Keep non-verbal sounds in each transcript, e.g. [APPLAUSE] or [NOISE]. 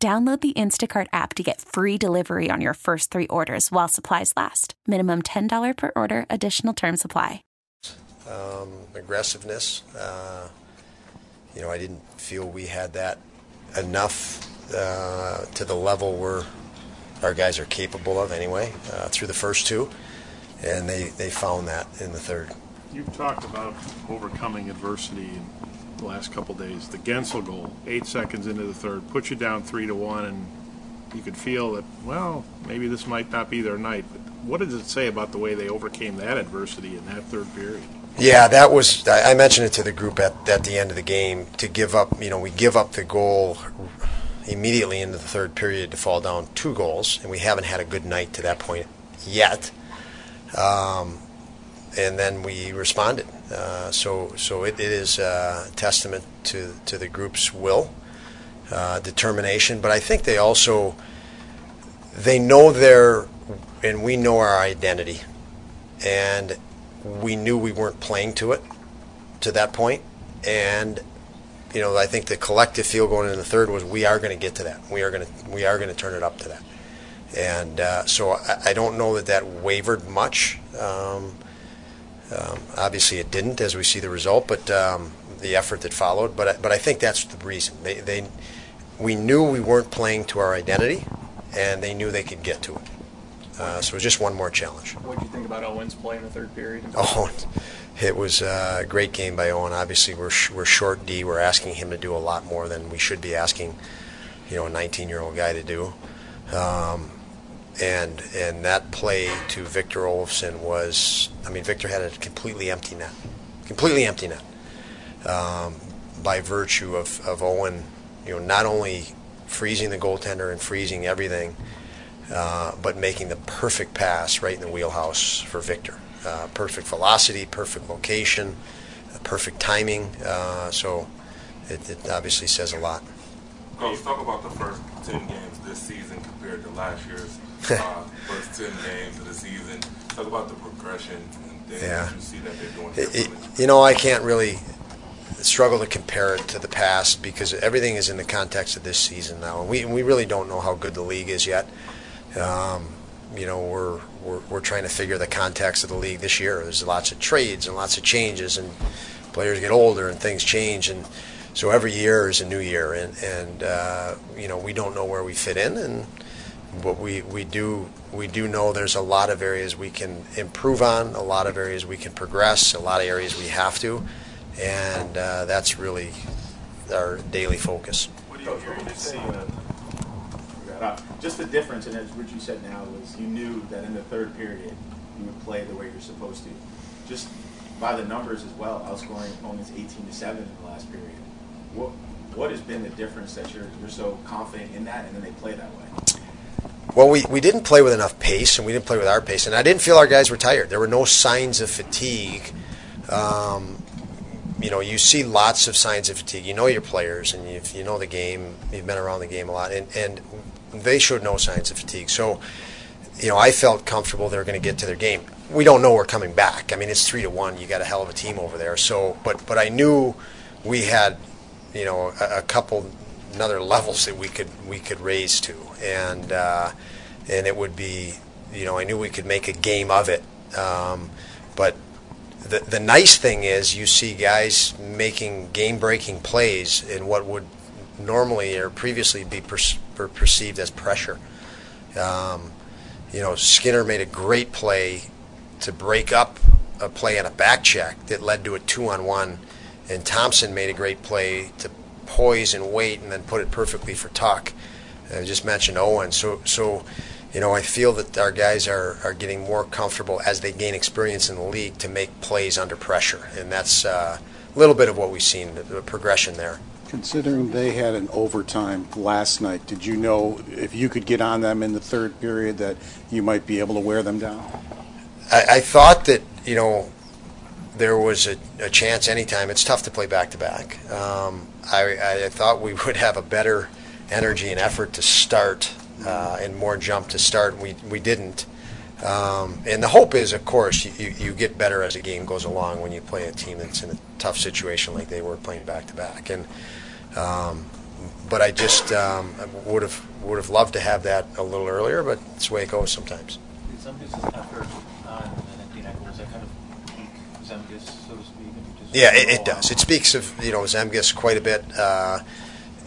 Download the Instacart app to get free delivery on your first three orders while supplies last. Minimum $10 per order, additional term supply. Um, aggressiveness. Uh, you know, I didn't feel we had that enough uh, to the level where our guys are capable of anyway uh, through the first two. And they, they found that in the third. You've talked about overcoming adversity the last couple days. The Guentzel goal, eight seconds into the third, put you down three to one, and you could feel that. Well, maybe this might not be their night. But what does it say about the way they overcame that adversity in that third period? Yeah, that was. I mentioned it to the group at at the end of the game to give up. You know, we give up the goal immediately into the third period to fall down two goals, and we haven't had a good night to that point yet. Um, and then we responded. Uh, so so it, it is a testament to to the group's will, uh, determination. But I think they also they know their and we know our identity, and we knew we weren't playing to it to that point. point, and you know I think the collective feel going into the third was we are going to get to that. We are going to we are going to turn it up to that. And uh, so I, I, don't know that that wavered much. Um, um, obviously, it didn't, as we see the result, but um, the effort that followed. But I, but I think that's the reason. They, they we knew we weren't playing to our identity, and they knew they could get to it. Uh, so it was just one more challenge. What did you think about Owen's play in the third period? [LAUGHS] Owen, it was a great game by Owen. Obviously, we're sh- we're short D. We're asking him to do a lot more than we should be asking, you know, a 19-year-old guy to do. Um, and and that play to Victor Olofsson was, I mean, Victor had a completely empty net, completely empty net, um, by virtue of, of Owen, you know, not only freezing the goaltender and freezing everything, uh, but making the perfect pass right in the wheelhouse for Victor. Uh, perfect velocity, perfect location, perfect timing. Uh, so it, it obviously says a lot. Coach, talk about the first 10 games this season compared to last year's [LAUGHS] uh, first 10 games of the season. Talk about the progression and things yeah. that you see that they're doing it, you know, I can't really struggle to compare it to the past because everything is in the context of this season now. And we, we really don't know how good the league is yet. Um, you know, we're, we're, we're trying to figure the context of the league this year. There's lots of trades and lots of changes, and players get older and things change. And so every year is a new year, and, and uh, you know, we don't know where we fit in. And but we, we do we do know there's a lot of areas we can improve on, a lot of areas we can progress, a lot of areas we have to, and uh, that's really our daily focus. What do you hear you say? Uh, just the difference, and as Richie said now, was you knew that in the third period you would play the way you're supposed to. Just by the numbers as well, outscoring opponents 18 to seven in the last period. What what has been the difference that you're you're so confident in that, and then they play that way? Well, we, we didn't play with enough pace, and we didn't play with our pace, and I didn't feel our guys were tired. There were no signs of fatigue. Um, you know, you see lots of signs of fatigue. You know your players, and you, you know the game. You've been around the game a lot, and, and they showed no signs of fatigue. So, you know, I felt comfortable they were going to get to their game. We don't know we're coming back. I mean, it's three to one. You got a hell of a team over there. So, but but I knew we had, you know, a, a couple another levels that we could we could raise to, and uh, and it would be, you know, I knew we could make a game of it, um, but the the nice thing is you see guys making game breaking plays in what would normally or previously be per- perceived as pressure. Um, you know, Skinner made a great play to break up a play on a back check that led to a two on one, and Thompson made a great play to poise and wait and then put it perfectly for Tuch. I just mentioned Owen. So, so you know, I feel that our guys are, are getting more comfortable as they gain experience in the league to make plays under pressure. And that's uh, a little bit of what we've seen, the, the progression there. Considering they had an overtime last night, did you know if you could get on them in the third period that you might be able to wear them down? I, I thought that you know there was a, a, chance anytime. It's tough to play back to back. Um, I, I thought we would have a better energy and effort to start uh, and more jump to start. We we didn't. Um, and the hope is, of course, you, you get better as the game goes along when you play a team that's in a tough situation like they were playing back to back. And um, but I just um, would have would have loved to have that a little earlier, but it's the way it goes sometimes. empty was that kind of peak Zemgus, so to speak? Yeah, it, it, does. It speaks of you know Zemgus quite a bit. Uh,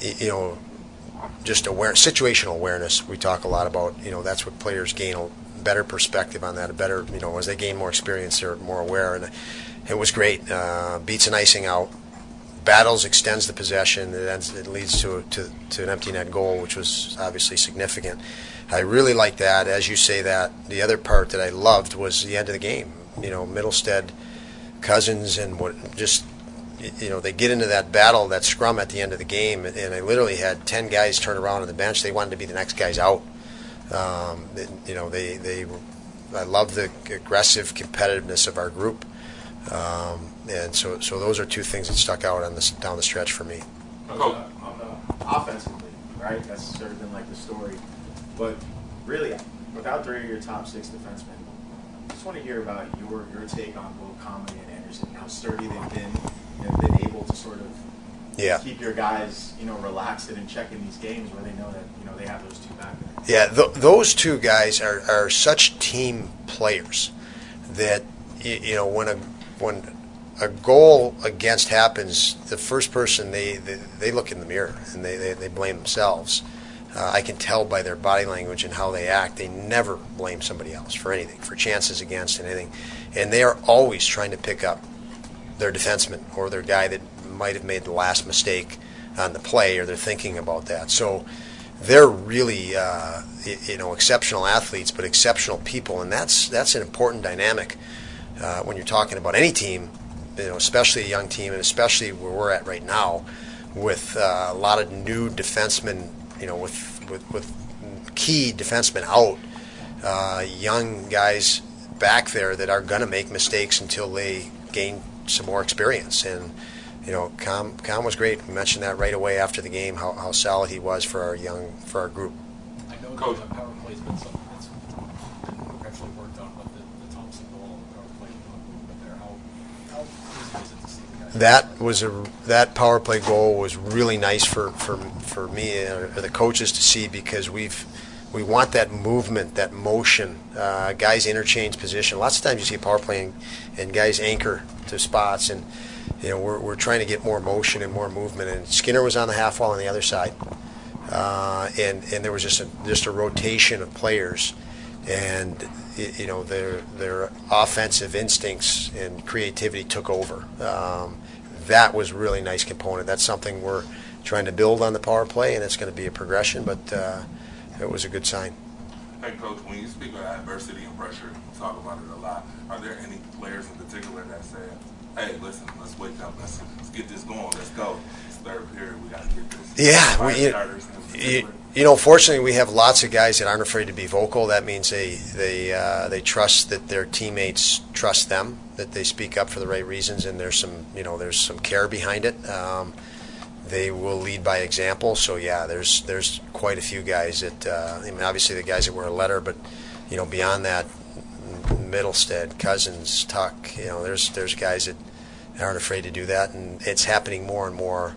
you know, just aware situational awareness. We talk a lot about. You know, that's what players gain a better perspective on that. A better you know as they gain more experience, they're more aware, and it was great. Uh, beats an icing out. Battles extends the possession. It, ends, it leads to, to to an empty net goal, which was obviously significant. I really like that. As you say that, the other part that I loved was the end of the game. You know, Mittelstadt, Cozens, and what just you know, they get into that battle, that scrum at the end of the game, and I literally had ten guys turn around on the bench. They wanted to be the next guys out. Um, you know, they they. I love the aggressive competitiveness of our group, um, and so so those are two things that stuck out on this down the stretch for me. On the, on the offensively, right? That's sort of been like the story, but really, without three of your top six defensemen, I just want to hear about your your take on both Comrie and Anderson, how sturdy they've been have been able to sort of yeah. keep your guys, you know, relaxed and in check in these games where they know that you know they have those two back there. Yeah, th- those two guys are, are such team players that you know when a when a goal against happens, the first person they, they, they look in the mirror and they, they, they blame themselves. Uh, I can tell by their body language and how they act. They never blame somebody else for anything, for chances against anything. And they are always trying to pick up their defenseman or their guy that might have made the last mistake on the play, or they're thinking about that. So they're really uh, you know exceptional athletes, but exceptional people, and that's that's an important dynamic uh, when you're talking about any team, you know, especially a young team, and especially where we're at right now, with uh, a lot of new defensemen, you know, with with, with key defensemen out, uh, young guys back there that are going to make mistakes until they gain some more experience. And you know, Com Com was great. We mentioned that right away after the game how, how solid he was for our young for our group. I know Coach. the power play's been something that's been actually worked on, but the, the Thompson goal and the power play That was a that power play goal was really nice for for for me or the coaches to see because we've we want that movement, that motion. Uh, guys interchange position. Lots of times you see power play and, and, guys anchor to spots, and you know we're, we're trying to get more motion and more movement. And Skinner was on the half wall on the other side, uh, and and there was just a, just a rotation of players, and you know their their offensive instincts and creativity took over. Um, that was really nice component. That's something we're trying to build on the power play, and it's going to be a progression, but. Uh, it was a good sign. Hey, Coach, when you speak of adversity and pressure, you talk about it a lot. Are there any players in particular that say, hey, listen, let's wake up, let's, let's get this going, let's go. Third period, we got to get this. Yeah, we, you, you, know, fortunately, we have lots of guys that aren't afraid to be vocal. That means they they uh, they trust that their teammates trust them, that they speak up for the right reasons, and there's some you know there's some care behind it. Um, they will lead by example. So yeah, there's there's quite a few guys that uh, I mean, obviously the guys that wear a letter, but you know beyond that, Mittelstadt, Cozens, Tuch, you know, there's there's guys that aren't afraid to do that, and it's happening more and more,